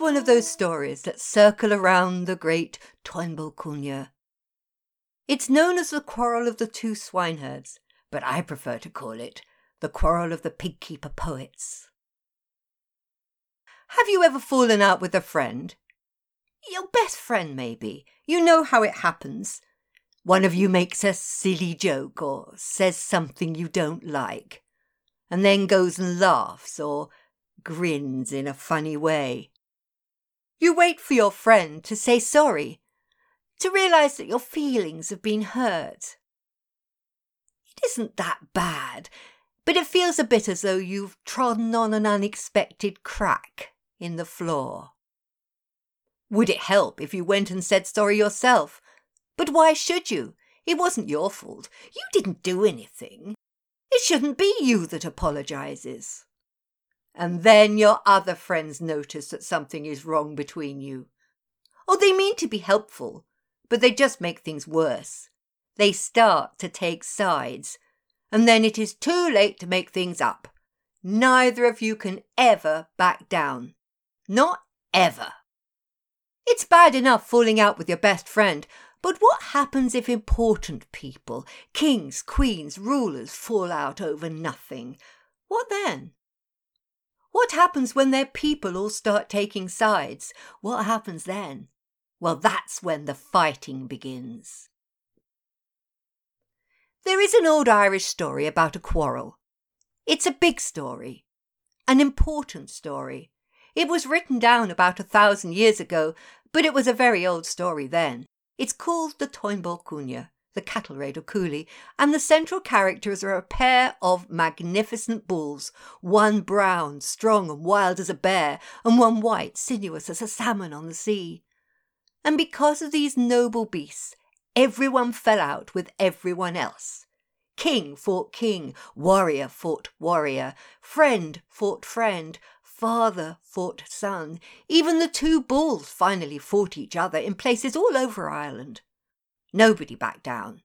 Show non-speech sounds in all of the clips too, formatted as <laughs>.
one of those stories that circle around the great Táin Bó It's known as the quarrel of the two swineherds, but I prefer to call it the quarrel of the pig-keeper poets. Have you ever fallen out with a friend? Your best friend, maybe. You know how it happens. One of you makes a silly joke or says something you don't like, and then goes and laughs or grins in a funny way. You wait for your friend to say sorry, to realise that your feelings have been hurt. It isn't that bad, but it feels a bit as though you've trodden on an unexpected crack in the floor. Would it help if you went and said sorry yourself? But why should you? It wasn't your fault. You didn't do anything. It shouldn't be you that apologises. And then your other friends notice that something is wrong between you. Oh, they mean to be helpful, but they just make things worse. They start to take sides, and then it is too late to make things up. Neither of you can ever back down. Not ever. It's bad enough falling out with your best friend, but what happens if important people, kings, queens, rulers, fall out over nothing? What then? What happens when their people all start taking sides? What happens then? Well, that's when the fighting begins. There is an old Irish story about a quarrel. It's a big story, an important story. It was written down about a thousand years ago, but it was a very old story then. It's called the Cúine the cattle raid of Cooley, and the central characters are a pair of magnificent bulls, one brown, strong and wild as a bear, and one white, sinuous as a salmon on the sea. And because of these noble beasts, everyone fell out with everyone else. King fought king, warrior fought warrior, friend fought friend, father fought son. Even the two bulls finally fought each other in places all over Ireland. Nobody backed down.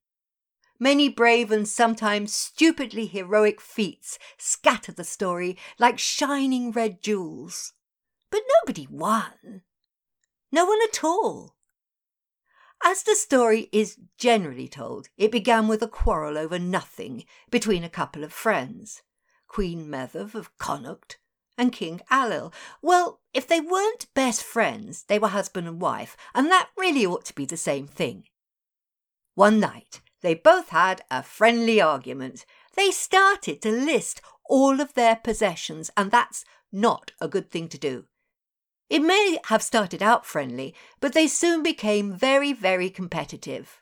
Many brave and sometimes stupidly heroic feats scatter the story like shining red jewels. But nobody won. No one at all. As the story is generally told, it began with a quarrel over nothing between a couple of friends, Queen Medb of Connacht and King Ailill. Well, if they weren't best friends, they were husband and wife, and that really ought to be the same thing. One night, they both had a friendly argument. They started to list all of their possessions, and that's not a good thing to do. It may have started out friendly, but they soon became very, very competitive.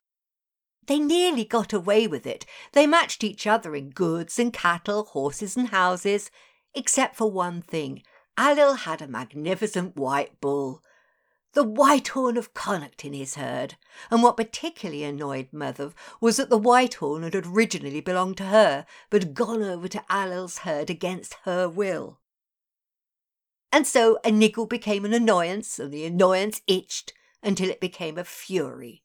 They nearly got away with it. They matched each other in goods and cattle, horses and houses, except for one thing. Ailill had a magnificent white bull the white horn of Connacht in his herd, and what particularly annoyed Medb was that the white horn had originally belonged to her, but gone over to Ailill's herd against her will. And so a niggle became an annoyance, and the annoyance itched until it became a fury.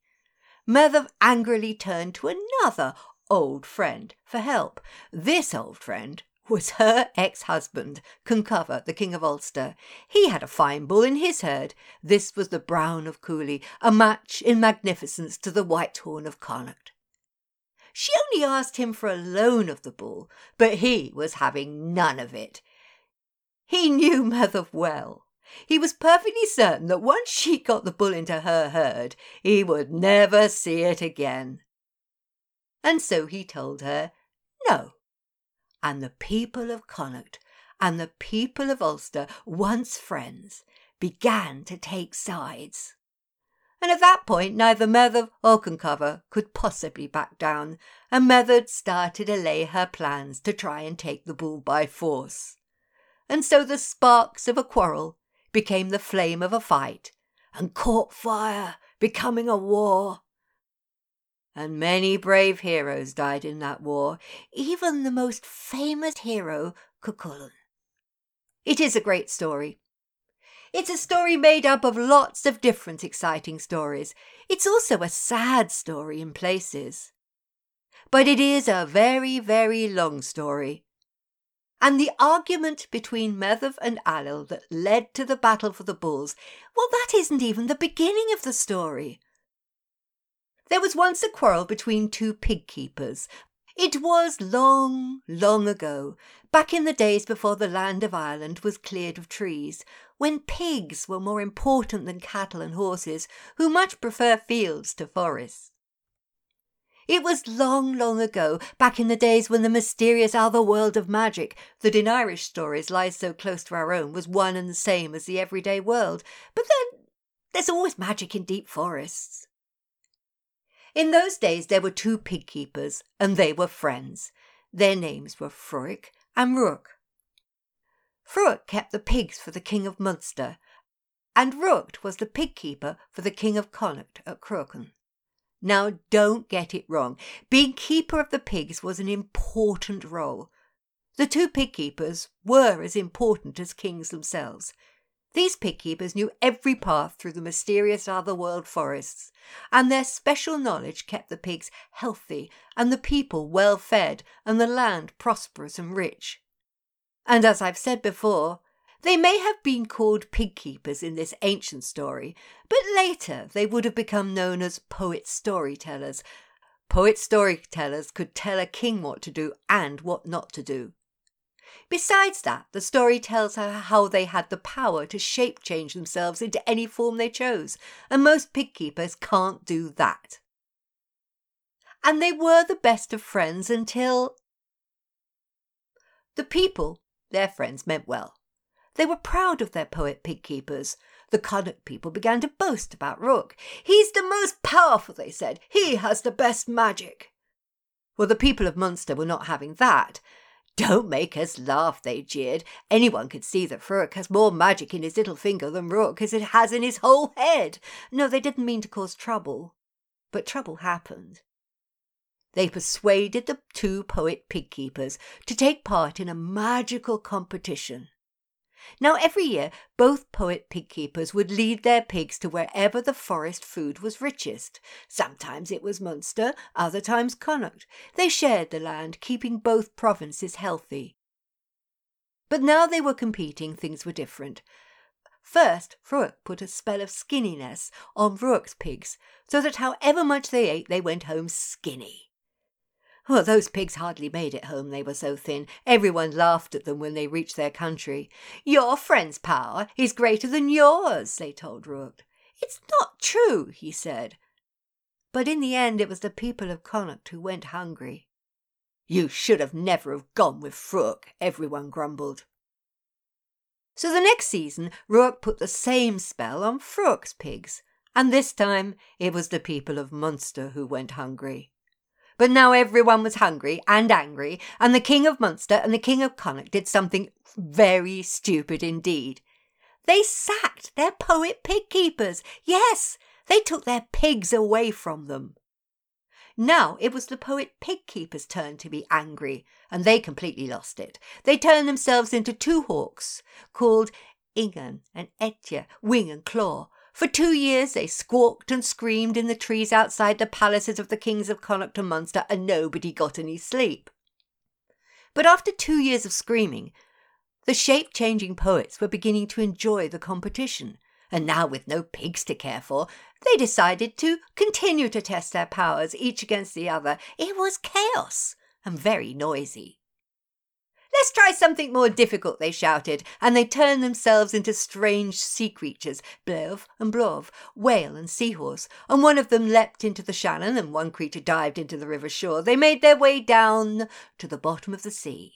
Medb angrily turned to another old friend for help. This old friend was her ex husband, Conchobar, the King of Ulster. He had a fine bull in his herd. This was the Brown of Cooley, a match in magnificence to the White Horn of Connacht. She only asked him for a loan of the bull, but he was having none of it. He knew Medb well. He was perfectly certain that once she got the bull into her herd, he would never see it again. And so he told her no and the people of Connacht and the people of Ulster, once friends, began to take sides. And at that point, neither Medb or Conchobar could possibly back down, and Medb started to lay her plans to try and take the bull by force. And so the sparks of a quarrel became the flame of a fight, and caught fire, becoming a war and many brave heroes died in that war, even the most famous hero, Cuchulainn. It is a great story. It's a story made up of lots of different exciting stories. It's also a sad story in places. But it is a very, very long story. And the argument between Medb and Ailill that led to the battle for the bulls, well, that isn't even the beginning of the story. There was once a quarrel between two pig keepers. It was long, long ago, back in the days before the land of Ireland was cleared of trees, when pigs were more important than cattle and horses, who much prefer fields to forests. It was long, long ago, back in the days when the mysterious other world of magic that in Irish stories lies so close to our own was one and the same as the everyday world. But then, there's always magic in deep forests. In those days there were two pig keepers, and they were friends. Their names were Fruic and Ruach. Fruic kept the pigs for the King of Munster, and Ruach was the pig keeper for the King of Connacht at Cruachan. Now, don't get it wrong. Being keeper of the pigs was an important role. The two pig keepers were as important as kings themselves. These pig keepers knew every path through the mysterious otherworld forests, and their special knowledge kept the pigs healthy and the people well fed and the land prosperous and rich. And as I've said before, they may have been called pig keepers in this ancient story, but later they would have become known as poet storytellers. Poet storytellers could tell a king what to do and what not to do. Besides that, the story tells how they had the power to shape change themselves into any form they chose, and most pig keepers can't do that. And they were the best of friends until. The people, their friends, meant well. They were proud of their poet pig keepers. The Connacht people began to boast about Rook. He's the most powerful, they said. He has the best magic. Well, the people of Munster were not having that. Don't make us laugh, they jeered. Anyone could see that Fruic has more magic in his little finger than Rook as it has in his whole head. No, they didn't mean to cause trouble. But trouble happened. They persuaded the two poet pig keepers to take part in a magical competition. Now, every year, both poet pig keepers would lead their pigs to wherever the forest food was richest. Sometimes it was Munster, other times Connacht. They shared the land, keeping both provinces healthy. But now they were competing, things were different. First, Fruic put a spell of skinniness on Ruach's pigs, so that however much they ate, they went home skinny. Well, those pigs hardly made it home, they were so thin. Everyone laughed at them when they reached their country. Your friend's power is greater than yours, they told Ruach. It's not true, he said. But in the end, it was the people of Connacht who went hungry. You should have never have gone with Fruic, everyone grumbled. So the next season, Ruach put the same spell on Fruic's pigs, and this time it was the people of Munster who went hungry. But now everyone was hungry and angry, and the King of Munster and the King of Connacht did something very stupid indeed. They sacked their poet pig keepers. Yes, they took their pigs away from them. Now it was the poet pig keepers' turn to be angry, and they completely lost it. They turned themselves into two hawks, called Ingan and Etya, Wing and Claw, for two years they squawked and screamed in the trees outside the palaces of the kings of Connacht and Munster, and nobody got any sleep. But after two years of screaming, the shape changing poets were beginning to enjoy the competition, and now with no pigs to care for, they decided to continue to test their powers, each against the other. It was chaos and very noisy. Let's try something more difficult, they shouted, and they turned themselves into strange sea creatures, Blev and Blov, whale and seahorse, and one of them leapt into the Shannon and one creature dived into the River Suir. They made their way down to the bottom of the sea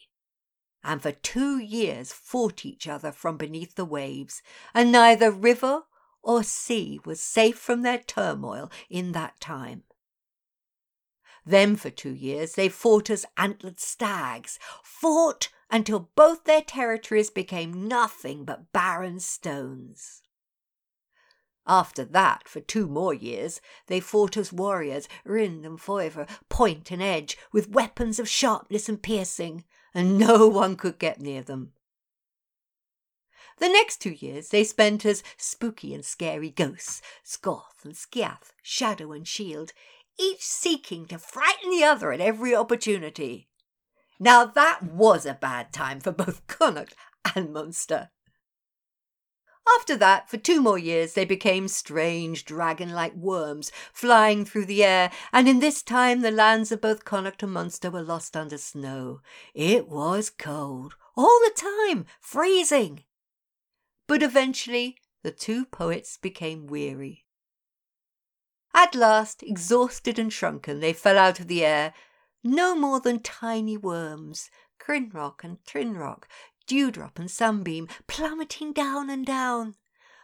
and for two years fought each other from beneath the waves, and neither river or sea was safe from their turmoil in that time. Then for two years they fought as antlered stags, fought until both their territories became nothing but barren stones. After that, for two more years, they fought as warriors, rind and foiver, point and edge, with weapons of sharpness and piercing, and <laughs> no one could get near them. The next two years they spent as spooky and scary ghosts, Scoth and Sciath, Shadow and Shield, each seeking to frighten the other at every opportunity. Now that was a bad time for both <laughs> Connacht and Munster. After that, for two more years, they became strange dragon like worms flying through the air, and in this time the lands of both Connacht and Munster were lost under snow. It was cold, all the time, freezing. But eventually the two poets became weary. At last, exhausted and shrunken, they fell out of the air, no more than tiny worms, Crinrock and Trinrock, Dewdrop and Sunbeam, plummeting down and down.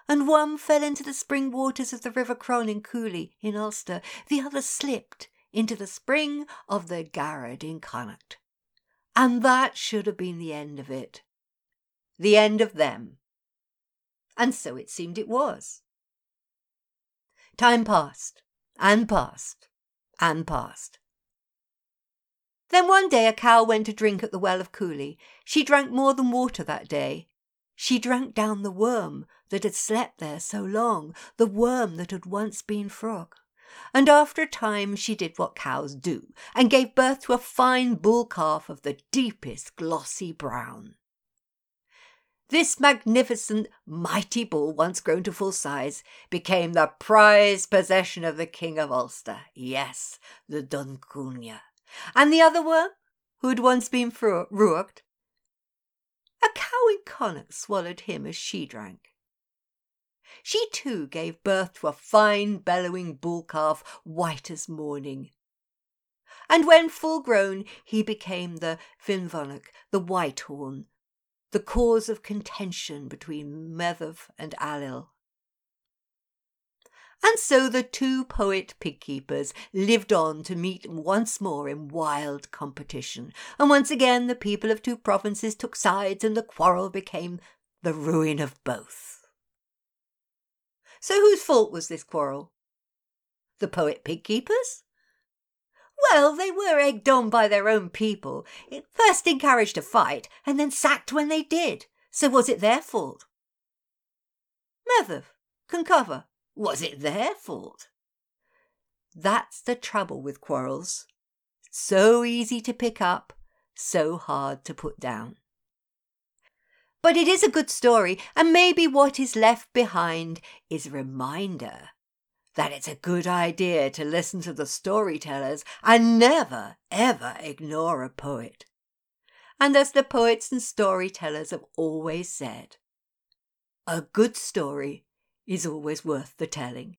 And one fell into the spring waters of the River Cron in Cooley, in Ulster. The other slipped into the spring of the Garrad in Connacht. And that should have been the end of it. The end of them. And so it seemed it was. Time passed, and passed, and passed. Then one day a cow went to drink at the well of Cooley. She drank more than water that day. She drank down the worm that had slept there so long, the worm that had once been frog. And after a time she did what cows do, and gave birth to a fine bull calf of the deepest glossy brown. This magnificent, mighty bull, once grown to full size, became the prized possession of the King of Ulster. Yes, the Dun Cúailnge. And the other worm, who had once been Ruach, a cow in Connacht swallowed him as she drank. She too gave birth to a fine bellowing bull calf, white as morning. And when full grown, he became the Vinvonach, the Whitehorn, the cause of contention between Medb and Ailill. And so the two poet pig keepers lived on to meet once more in wild competition. And once again the people of two provinces took sides, and the quarrel became the ruin of both. So whose fault was this quarrel? The poet pig keepers? Well, they were egged on by their own people, first encouraged to fight, and then sacked when they did. So was it their fault? Medb, Conchobar, was it their fault? That's the trouble with quarrels. So easy to pick up, so hard to put down. But it is a good story, and maybe what is left behind is a reminder that it's a good idea to listen to the storytellers and never, ever ignore a poet. And as the poets and storytellers have always said, a good story is always worth the telling.